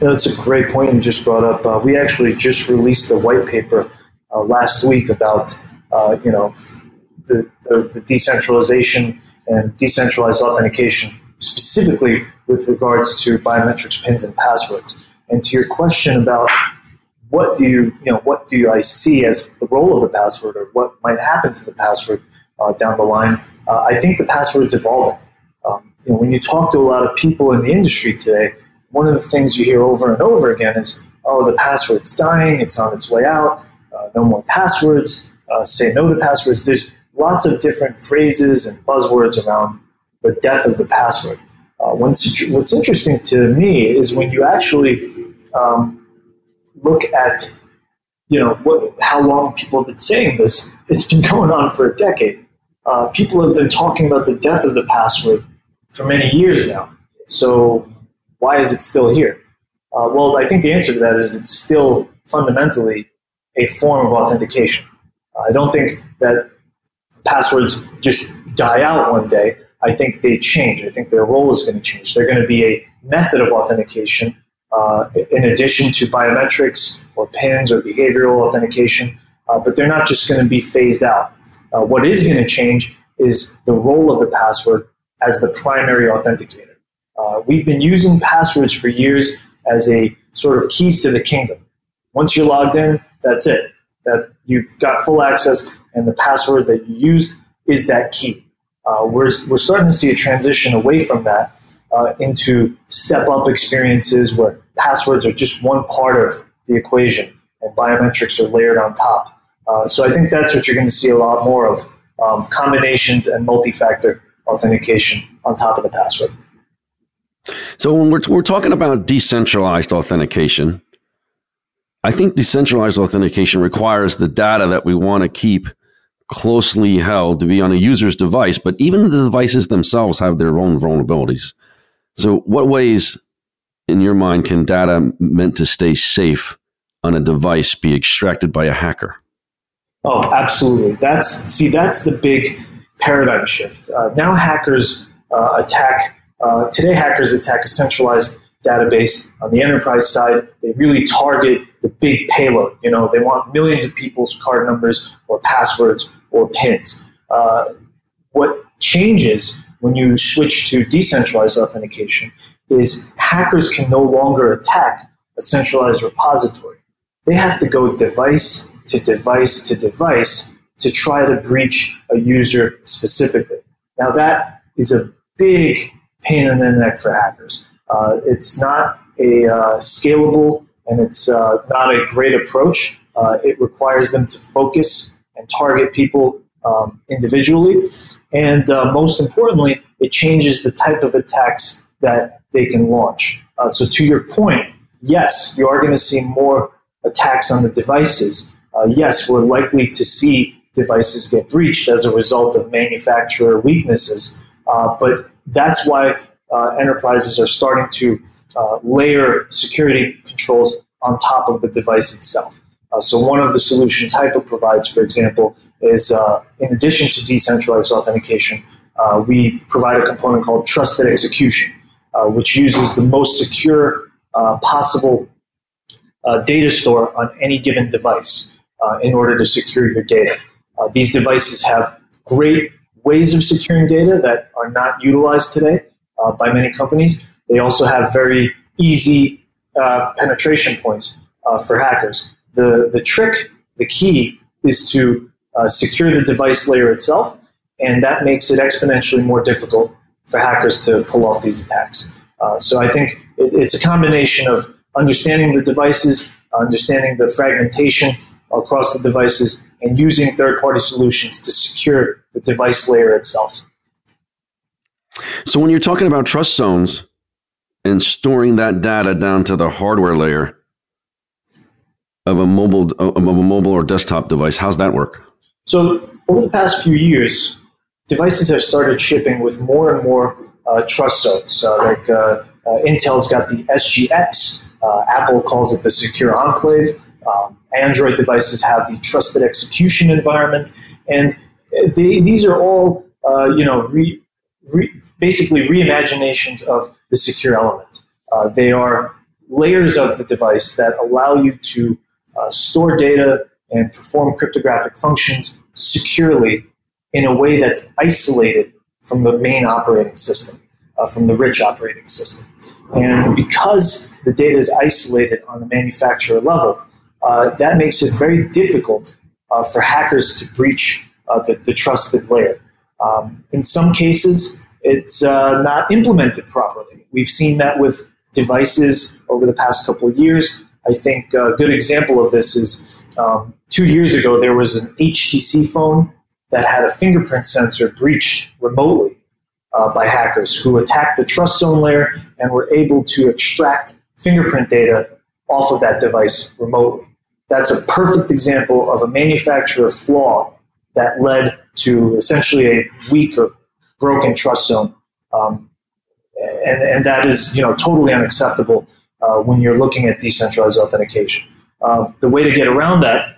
Yeah, that's a great point you just brought up. Uh, we actually just released a white paper uh, last week about uh, you know the, the, the, decentralization and decentralized authentication, specifically with regards to biometrics, pins, and passwords. And to your question about what do you, you know, what do I see as the role of the password or what might happen to the password uh, down the line, uh, I think the password's evolving. Um, you know, when you talk to a lot of people in the industry today, one of the things you hear over and over again is, oh, the password's dying, it's on its way out, uh, no more passwords, uh, say no to passwords. There's lots of different phrases and buzzwords around the death of the password. Uh, what's, what's interesting to me is when you actually um, look at you know what, how long people have been saying this. It's been going on for a decade. Uh, people have been talking about the death of the password for many years now. So why is it still here? Uh, well, I think the answer to that is it's still fundamentally a form of authentication. Uh, I don't think that passwords just die out one day. I think they change. I think their role is going to change. They're going to be a method of authentication uh, in addition to biometrics or PINs or behavioral authentication, uh, but they're not just going to be phased out. Uh, what is going to change is the role of the password as the primary authenticator. Uh, we've been using passwords for years as a sort of keys to the kingdom. Once you're logged in, that's it. That you've got full access, and the password that you used is that key. Uh, we're, we're starting to see a transition away from that into step up experiences where passwords are just one part of the equation and biometrics are layered on top. Uh, so I think that's what you're going to see a lot more of um, combinations and multi factor authentication on top of the password. So when we're, we're talking about decentralized authentication, I think decentralized authentication requires the data that we want to keep closely held to be on a user's device, but even the devices themselves have their own vulnerabilities. So, what ways, in your mind, can data meant to stay safe on a device be extracted by a hacker? Oh, absolutely. That's see, that's the big paradigm shift. Uh, now hackers uh, attack uh, today, hackers attack a centralized database. On the enterprise side, they really target the big payload. You know, they want millions of people's card numbers or passwords or pins. Uh, what changes when you switch to decentralized authentication is hackers can no longer attack a centralized repository. They have to go device to device to device to try to breach a user specifically. Now, that is a big pain in the neck for hackers. Uh, it's not a uh, scalable and it's uh, not a great approach. Uh, it requires them to focus and target people um, individually. And uh, most importantly, it changes the type of attacks that they can launch. Uh, so, to your point, yes, you are going to see more attacks on the devices. yes, we're likely to see devices get breached as a result of manufacturer weaknesses. but that's why uh, enterprises are starting to uh, layer security controls on top of the device itself. Uh, so, one of the solutions HYPR provides, for example, is uh, in addition to decentralized authentication, uh, we provide a component called trusted execution, uh, which uses the most secure possible data store on any given device in order to secure your data. these devices have great ways of securing data that are not utilized today uh, by many companies. They also have very easy uh, penetration points uh, for hackers. The, the trick, the key, is to uh, secure the device layer itself, and that makes it exponentially more difficult for hackers to pull off these attacks. Uh, so I think it, it's a combination of understanding the devices, understanding the fragmentation across the devices, and using third party solutions to secure the device layer itself. So, when you're talking about trust zones and storing that data down to the hardware layer of a mobile of a mobile or desktop device, how's that work? So, over the past few years, devices have started shipping with more and more uh, trust zones. Uh, like uh, uh Intel's got the SGX, uh, Apple calls it the Secure Enclave. Um, Android devices have the trusted execution environment, and they, these are all uh, you know re, re, basically reimaginations of the secure element. Uh, they are layers of the device that allow you to uh, store data and perform cryptographic functions securely in a way that's isolated from the main operating system, uh, from the rich operating system. And because the data is isolated on the manufacturer level, uh, that makes it very difficult uh, for hackers to breach uh, the, the, trusted layer. Um, in some cases, it's uh, not implemented properly. We've seen that with devices over the past couple of years. I think a good example of this is um, two years ago, there was an HTC phone that had a fingerprint sensor breached remotely uh, by hackers who attacked the trust zone layer and were able to extract fingerprint data off of that device remotely. That's a perfect example of a manufacturer flaw that led to essentially a weak or broken trust zone. Um, and, and that is you know totally unacceptable uh, when you're looking at decentralized authentication. Uh, the way to get around that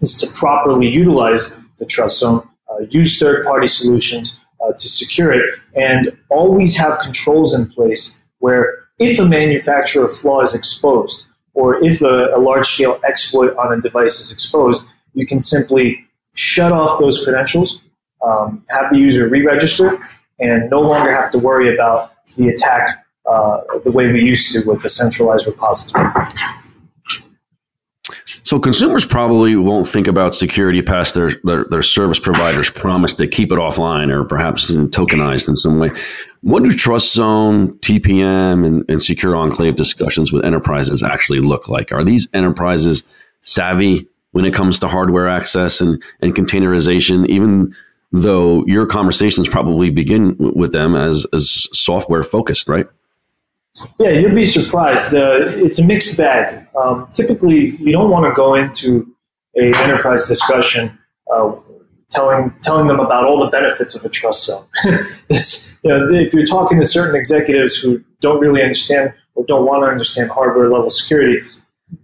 is to properly utilize the trust zone, uh, use third-party solutions uh, to secure it, and always have controls in place where if a manufacturer flaw is exposed, or if a, a large-scale exploit on a device is exposed, you can simply shut off those credentials, um, have the user re-register, and no longer have to worry about the attack uh, the way we used to with a centralized repository. So consumers probably won't think about security past their, their, their, service provider's promise to keep it offline or perhaps tokenized in some way. What do Trust Zone, TPM, and, and Secure Enclave discussions with enterprises actually look like? Are these enterprises savvy when it comes to hardware access and, and containerization, even though your conversations probably begin with them as, as software focused, right? Yeah, you'll be surprised. Uh, it's a mixed bag. Um, typically, you don't want to go into a enterprise discussion uh, telling telling them about all the benefits of a trust zone. it's you know if you're talking to certain executives who don't really understand or don't want to understand hardware level security,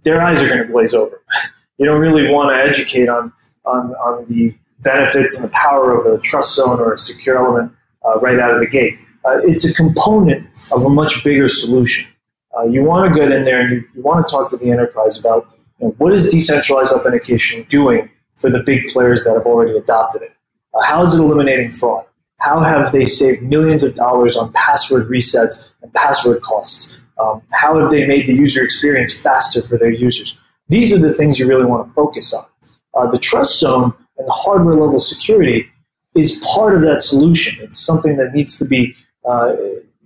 their eyes are going to glaze over. you don't really want to educate on on on the benefits and the power of a trust zone or a secure element uh, right out of the gate. Uh, it's a component of a much bigger solution. Uh, you want to get in there and you, you want to talk to the enterprise about you know, what is decentralized authentication doing for the big players that have already adopted it? Uh, how is it eliminating fraud? How have they saved millions of dollars on password resets and password costs? Um, how have they made the user experience faster for their users? These are the things you really want to focus on. Uh, the trust zone and the hardware level security is part of that solution. It's something that needs to be uh,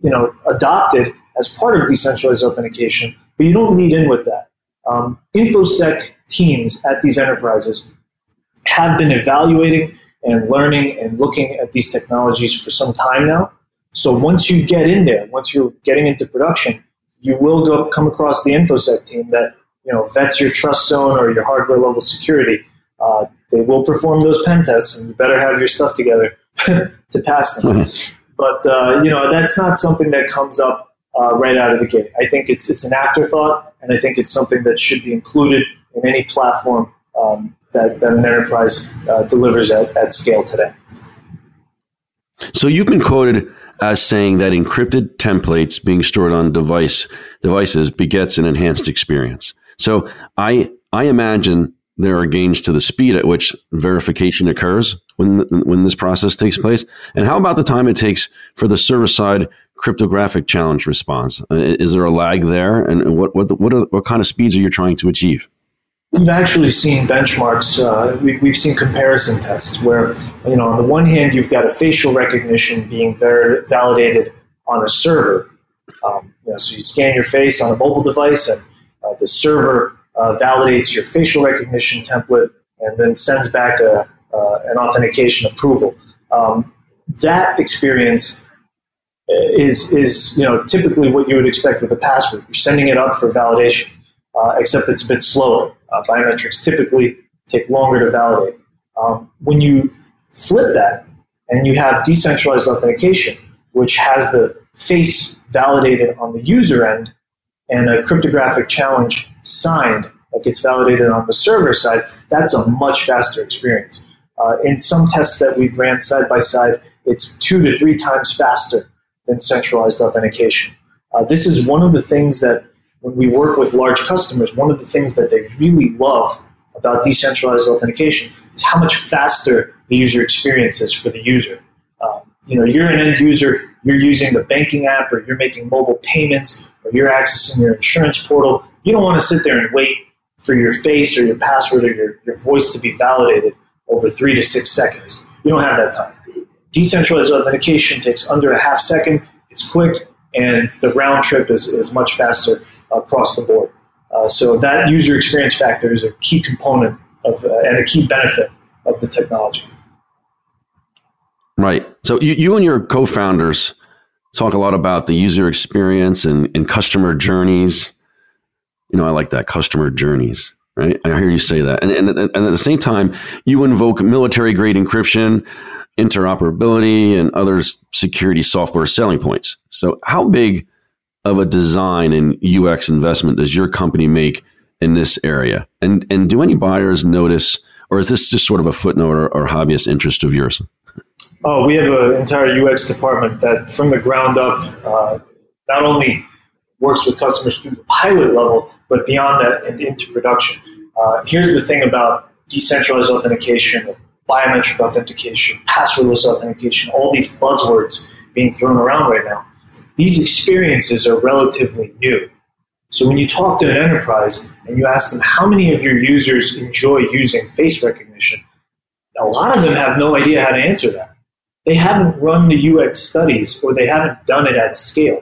you know, adopted as part of decentralized authentication, but you don't lead in with that. Um, InfoSec teams at these enterprises have been evaluating and learning and looking at these technologies for some time now. So once you get in there, once you're getting into production, you will go come across the InfoSec team that you know vets your trust zone or your hardware level security. Uh, they will perform those pen tests, and you better have your stuff together to pass them. But uh, you know, that's not something that comes up uh, right out of the gate. I think it's it's an afterthought, and I think it's something that should be included in any platform um, that, that an enterprise uh, delivers at, at scale today. So you've been quoted as saying that encrypted templates being stored on device devices begets an enhanced experience. So I I imagine there are gains to the speed at which verification occurs when when this process takes place? And how about the time it takes for the server side cryptographic challenge response? Uh, is there a lag there? And what what what, are, what kind of speeds are you trying to achieve? We've actually seen benchmarks. Uh, we, have seen comparison tests where, you know, on the one hand, you've got a facial recognition being ver- validated on a server. Um, you know, so you scan your face on a mobile device, and uh, the server uh, validates your facial recognition template and then sends back a, uh, an authentication approval. Um, that experience is is you know typically what you would expect with a password. You're sending it up for validation, uh, except it's a bit slower. Uh, biometrics typically take longer to validate. Um, when you flip that and you have decentralized authentication, which has the face validated on the user end and a cryptographic challenge signed that gets validated on the server side, that's a much faster experience. Uh, in some tests that we've ran side by side, it's two to three times faster than centralized authentication. Uh, this is one of the things that when we work with large customers, one of the things that they really love about decentralized authentication is how much faster the user experience is for the user. Um, you know, you're an end user, you're using the banking app, or you're making mobile payments, or you're accessing your insurance portal. You don't want to sit there and wait for your face or your password or your, your voice to be validated over three to six seconds. You don't have that time. Decentralized authentication takes under a half second. It's quick, and the round trip is, is much faster across the board. Uh, so that user experience factor is a key component of uh, and a key benefit of the technology. Right. So you, you and your co-founders talk a lot about the user experience and, and customer journeys. You know, I like that customer journeys. Right. I hear you say that, and and, and at the same time, you invoke military grade encryption, interoperability, and other security software selling points. So, how big of a design and UX investment does your company make in this area? And and do any buyers notice, or is this just sort of a footnote or, or hobbyist interest of yours? Oh, we have an entire UX department that, from the ground up, uh, not only works with customers through the pilot level, but beyond that and into production. Uh, here's the thing about decentralized authentication, biometric authentication, passwordless authentication, all these buzzwords being thrown around right now. These experiences are relatively new. So when you talk to an enterprise and you ask them how many of your users enjoy using face recognition, a lot of them have no idea how to answer that. They haven't run the UX studies or they haven't done it at scale.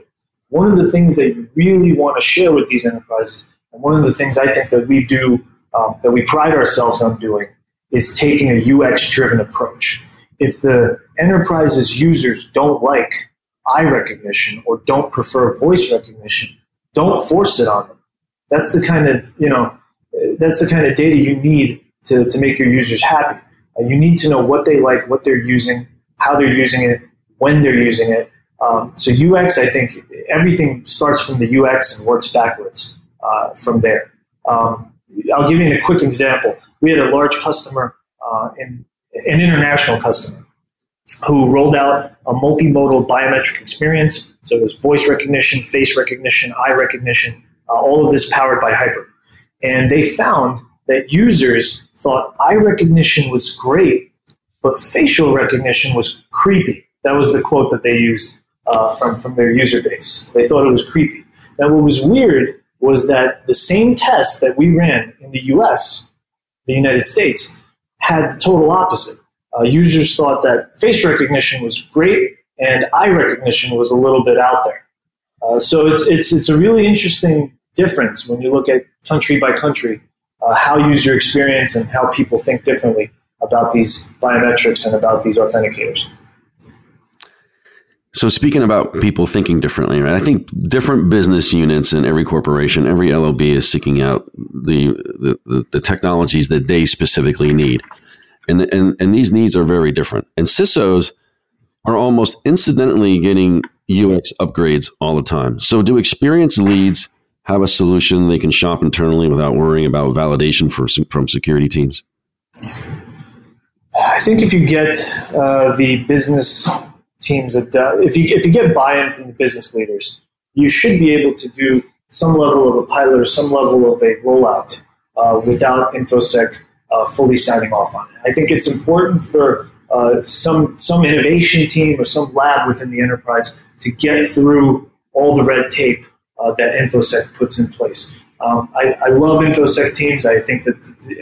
One of the things that you really want to share with these enterprises, and one of the things I think that we do, um, that we pride ourselves on doing, is taking a UX driven approach. If the enterprise's users don't like eye recognition or don't prefer voice recognition, don't force it on them. That's the kind of, you know, that's the kind of data you need to, to make your users happy. Uh, you need to know what they like, what they're using, how they're using it, when they're using it. Um, so UX, I think everything starts from the UX and works backwards uh, from there. Um, I'll give you a quick example. We had a large customer, uh, in, an international customer, who rolled out a multimodal biometric experience. So it was voice recognition, face recognition, eye recognition, uh, all of this powered by HYPR. And they found that users thought eye recognition was great, but facial recognition was creepy. That was the quote that they used uh, from, from their user base. They thought it was creepy. Now, what was weird was that the same test that we ran in the US, the United States, had the total opposite. Uh, users thought that face recognition was great and eye recognition was a little bit out there. Uh, so it's, it's, it's a really interesting difference when you look at country by country uh, how user experience and how people think differently about these biometrics and about these authenticators. So speaking about people thinking differently, right? I think different business units in every corporation, every LOB is seeking out the the, the, the technologies that they specifically need, and, and and these needs are very different. And CISOs are almost incidentally getting UX upgrades all the time. So do experienced leads have a solution they can shop internally without worrying about validation for, from security teams? I think if you get uh, the business teams uh, if you if you get buy-in from the business leaders, you should be able to do some level of a pilot or some level of a rollout uh, without infosec uh, fully signing off on it. I think it's important for uh, some some innovation team or some lab within the enterprise to get through all the red tape uh, that infosec puts in place. Um, I, I, love infosec teams. I think that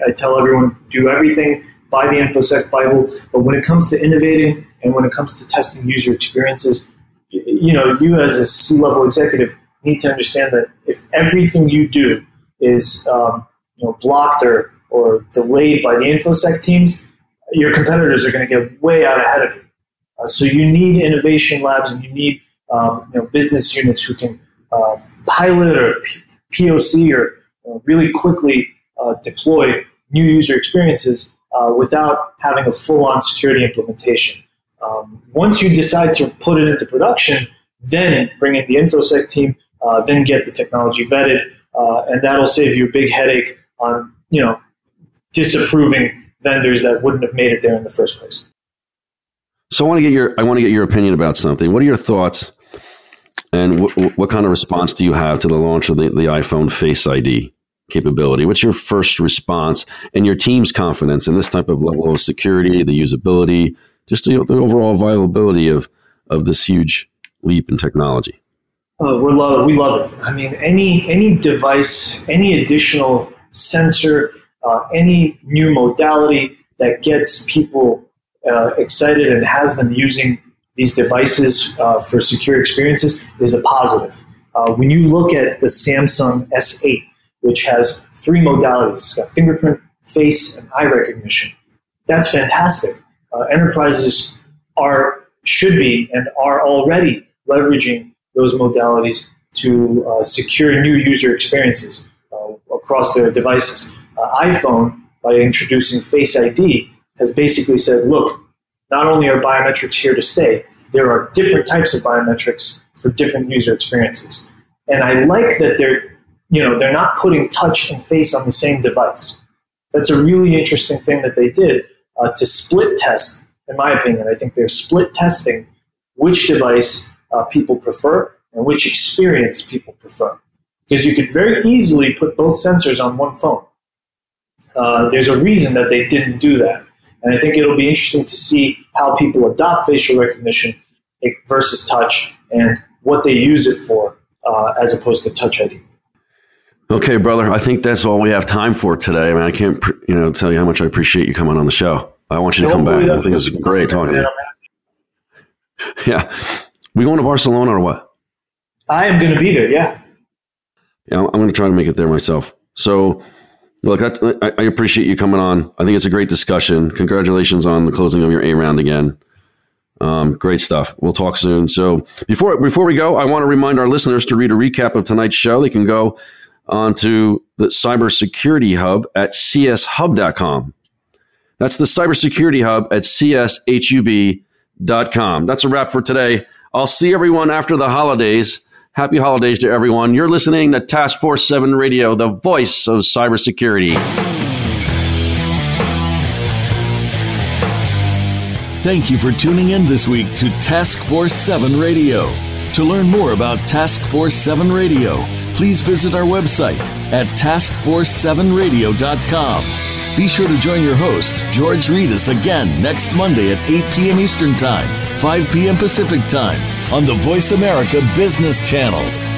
I tell everyone do everything by the infosec bible. But when it comes to innovating and when it comes to testing user experiences, you, know, you as a C-level executive need to understand that if everything you do is um, you know blocked or or delayed by the infosec teams, your competitors are going to get way out ahead of you. Uh, so you need innovation labs and you need um, you know, business units who can uh, pilot or P- POC or really quickly uh, deploy new user experiences uh, without having a full-on security implementation. Um, once you decide to put it into production, then bring in the infosec team, uh, then get the technology vetted, uh, and that'll save you a big headache on you know disapproving vendors that wouldn't have made it there in the first place. So I want to get your I want to get your opinion about something. What are your thoughts and w- what kind of response do you have to the launch of the, the iPhone Face ID capability? What's your first response and your team's confidence in this type of level of security, the usability? just the, the overall viability of of this huge leap in technology? Uh, we love. We love it. I mean, any any device, any additional sensor, uh, any new modality that gets people uh, excited and has them using these devices uh, for secure experiences is a positive. Uh, when you look at the Samsung S8, which has three modalities, it's got fingerprint, face, and eye recognition. That's fantastic. Uh, enterprises are should be and are already leveraging those modalities to uh, secure new user experiences uh, across their devices. Uh, iPhone, by introducing Face ID, has basically said, look, not only are biometrics here to stay, there are different types of biometrics for different user experiences. And I like that they're, you know, they're not putting touch and face on the same device. That's a really interesting thing that they did uh, to split test, in my opinion. I think they're split testing which device uh, people prefer and which experience people prefer. Because you could very easily put both sensors on one phone. Uh, there's a reason that they didn't do that. And I think it'll be interesting to see how people adopt facial recognition versus touch and what they use it for uh, as opposed to touch ID. Okay, brother. I think that's all we have time for today. I mean, I can't, you know, tell you how much I appreciate you coming on the show. I want you to come back. I think it was great talking to you. Yeah. We going to Barcelona or what? I am going to be there. Yeah. Yeah, I'm going to try to make it there myself. So, look, I, I appreciate you coming on. I think it's a great discussion. Congratulations on the closing of your A round again. Um, great stuff. We'll talk soon. So before before we go, I want to remind our listeners to read a recap of tonight's show. They can go onto the cybersecurity hub at cshub.com. That's the cybersecurity hub at cshub.com. That's a wrap for today. I'll see everyone after the holidays. Happy holidays to everyone. You're listening to Task Force 7 Radio, the voice of cybersecurity. Thank you for tuning in this week to Task Force 7 Radio. To learn more about Task Force 7 Radio, please visit our website at taskforce7radio.com. Be sure to join your host, George Rettas, again next Monday at 8 p.m. Eastern Time, 5 p.m. Pacific Time on the Voice America Business Channel.